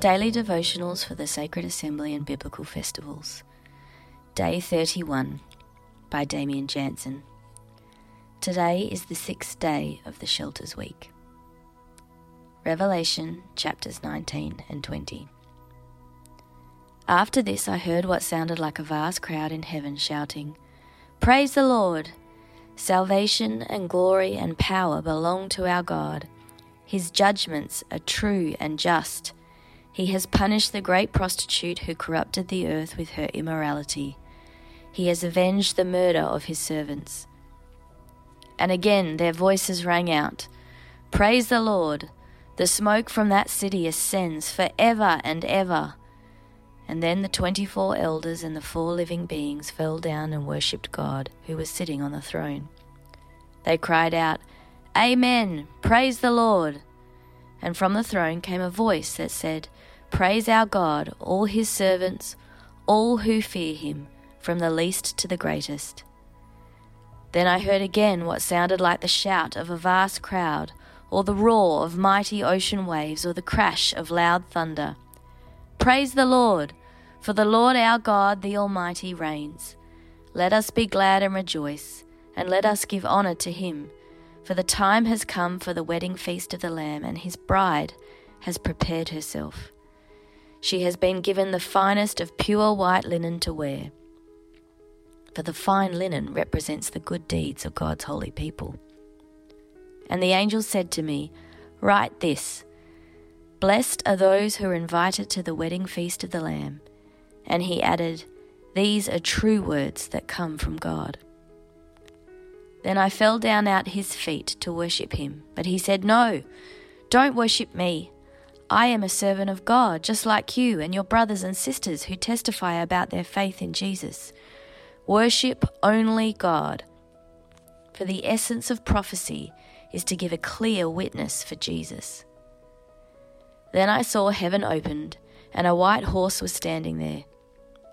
Daily devotionals for the Sacred Assembly and Biblical Festivals. Day 31 by Damien Jansen. Today is the sixth day of the Shelters Week. Revelation chapters 19 and 20. After this, I heard what sounded like a vast crowd in heaven shouting, Praise the Lord! Salvation and glory and power belong to our God. His judgments are true and just he has punished the great prostitute who corrupted the earth with her immorality. He has avenged the murder of his servants. And again their voices rang out Praise the Lord! The smoke from that city ascends for ever and ever. And then the twenty four elders and the four living beings fell down and worshipped God, who was sitting on the throne. They cried out, Amen! Praise the Lord! And from the throne came a voice that said, Praise our God, all his servants, all who fear him, from the least to the greatest. Then I heard again what sounded like the shout of a vast crowd, or the roar of mighty ocean waves, or the crash of loud thunder. Praise the Lord, for the Lord our God, the Almighty, reigns. Let us be glad and rejoice, and let us give honour to him, for the time has come for the wedding feast of the Lamb, and his bride has prepared herself. She has been given the finest of pure white linen to wear. For the fine linen represents the good deeds of God's holy people. And the angel said to me, Write this Blessed are those who are invited to the wedding feast of the Lamb. And he added, These are true words that come from God. Then I fell down at his feet to worship him. But he said, No, don't worship me. I am a servant of God, just like you and your brothers and sisters who testify about their faith in Jesus. Worship only God. For the essence of prophecy is to give a clear witness for Jesus. Then I saw heaven opened, and a white horse was standing there.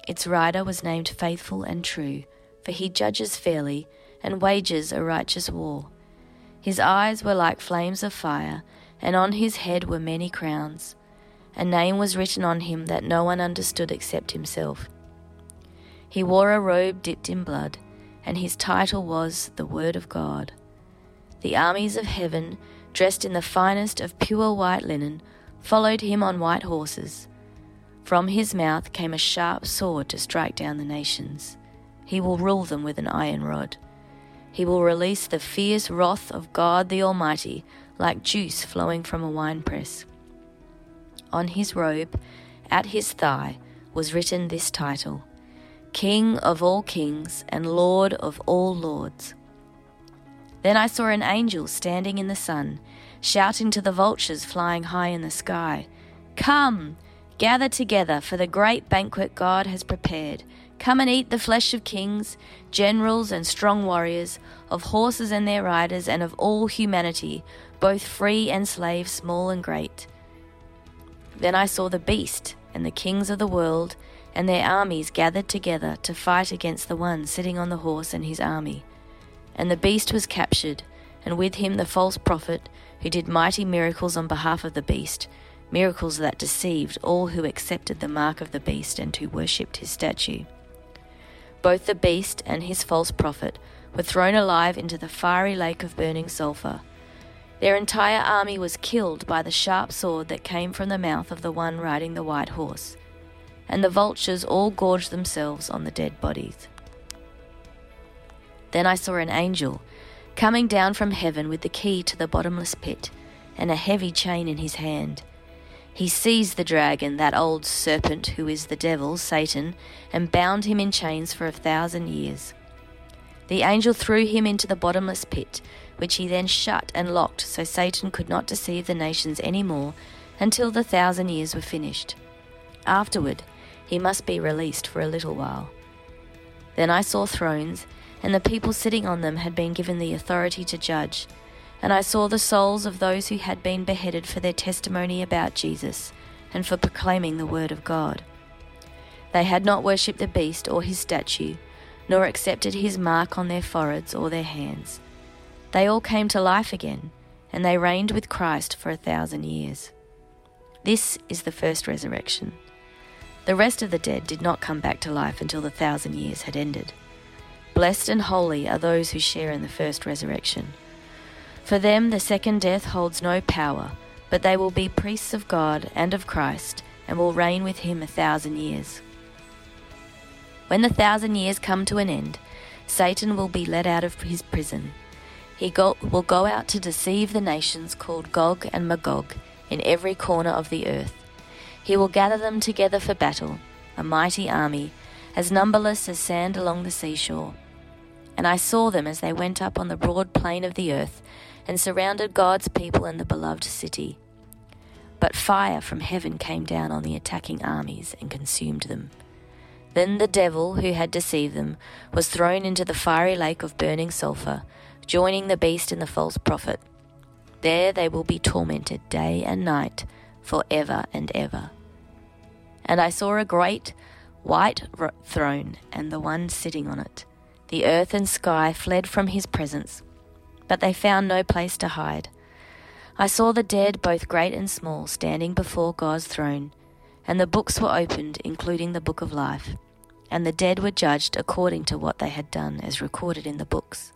Its rider was named Faithful and True, for he judges fairly and wages a righteous war. His eyes were like flames of fire and on his head were many crowns. A name was written on him that no one understood except himself. He wore a robe dipped in blood, and his title was the Word of God. The armies of heaven, dressed in the finest of pure white linen, followed him on white horses. From his mouth came a sharp sword to strike down the nations. He will rule them with an iron rod. He will release the fierce wrath of God the Almighty like juice flowing from a winepress. On his robe, at his thigh, was written this title King of all kings and Lord of all lords. Then I saw an angel standing in the sun, shouting to the vultures flying high in the sky Come, gather together for the great banquet God has prepared. Come and eat the flesh of kings, generals, and strong warriors, of horses and their riders, and of all humanity both free and slave, small and great. Then I saw the beast and the kings of the world and their armies gathered together to fight against the one sitting on the horse and his army. And the beast was captured, and with him the false prophet who did mighty miracles on behalf of the beast, miracles that deceived all who accepted the mark of the beast and who worshipped his statue. Both the beast and his false prophet were thrown alive into the fiery lake of burning sulphur their entire army was killed by the sharp sword that came from the mouth of the one riding the white horse, and the vultures all gorged themselves on the dead bodies. Then I saw an angel coming down from heaven with the key to the bottomless pit and a heavy chain in his hand. He seized the dragon, that old serpent who is the devil, Satan, and bound him in chains for a thousand years. The angel threw him into the bottomless pit which he then shut and locked so Satan could not deceive the nations any more until the thousand years were finished. Afterward, he must be released for a little while. Then I saw thrones, and the people sitting on them had been given the authority to judge. And I saw the souls of those who had been beheaded for their testimony about Jesus and for proclaiming the word of God. They had not worshipped the beast or his statue, nor accepted his mark on their foreheads or their hands. They all came to life again, and they reigned with Christ for a thousand years. This is the first resurrection. The rest of the dead did not come back to life until the thousand years had ended. Blessed and holy are those who share in the first resurrection. For them, the second death holds no power, but they will be priests of God and of Christ, and will reign with him a thousand years. When the thousand years come to an end, Satan will be let out of his prison. He go, will go out to deceive the nations called Gog and Magog in every corner of the earth. He will gather them together for battle, a mighty army, as numberless as sand along the seashore. And I saw them as they went up on the broad plain of the earth and surrounded God's people in the beloved city. But fire from heaven came down on the attacking armies and consumed them. Then the devil, who had deceived them, was thrown into the fiery lake of burning sulphur, joining the beast and the false prophet. There they will be tormented day and night, for ever and ever. And I saw a great white throne, and the one sitting on it. The earth and sky fled from his presence, but they found no place to hide. I saw the dead, both great and small, standing before God's throne, and the books were opened, including the book of life. And the dead were judged according to what they had done, as recorded in the books.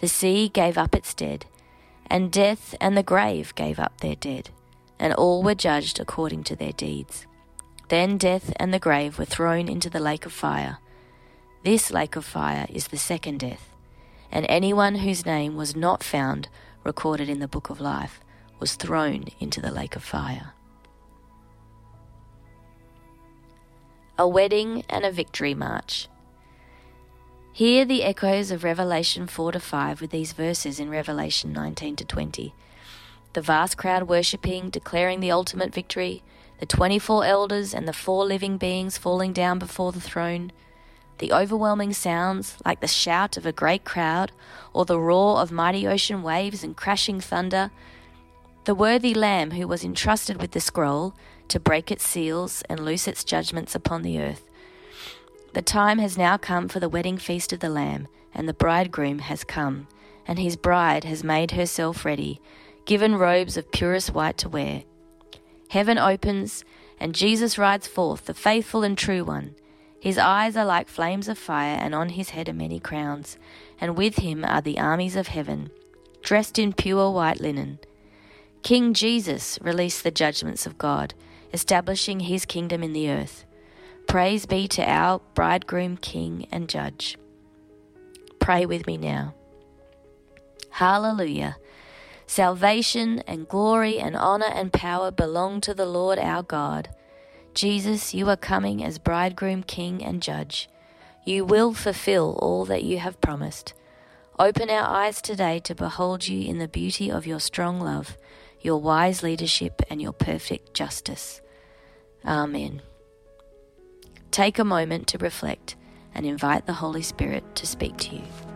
The sea gave up its dead, and death and the grave gave up their dead, and all were judged according to their deeds. Then death and the grave were thrown into the lake of fire. This lake of fire is the second death, and anyone whose name was not found recorded in the book of life, was thrown into the lake of fire. A wedding and a victory march. Hear the echoes of Revelation 4 to 5 with these verses in Revelation 19 to 20. The vast crowd worshipping, declaring the ultimate victory, the 24 elders and the four living beings falling down before the throne the overwhelming sounds, like the shout of a great crowd or the roar of mighty ocean waves and crashing thunder, the worthy Lamb who was entrusted with the scroll to break its seals and loose its judgments upon the earth. The time has now come for the wedding feast of the Lamb, and the bridegroom has come, and his bride has made herself ready, given robes of purest white to wear. Heaven opens, and Jesus rides forth, the faithful and true one. His eyes are like flames of fire, and on his head are many crowns, and with him are the armies of heaven, dressed in pure white linen. King Jesus released the judgments of God, establishing his kingdom in the earth. Praise be to our bridegroom, King, and Judge. Pray with me now. Hallelujah. Salvation and glory and honor and power belong to the Lord our God. Jesus, you are coming as bridegroom, king, and judge. You will fulfill all that you have promised. Open our eyes today to behold you in the beauty of your strong love, your wise leadership, and your perfect justice. Amen. Take a moment to reflect and invite the Holy Spirit to speak to you.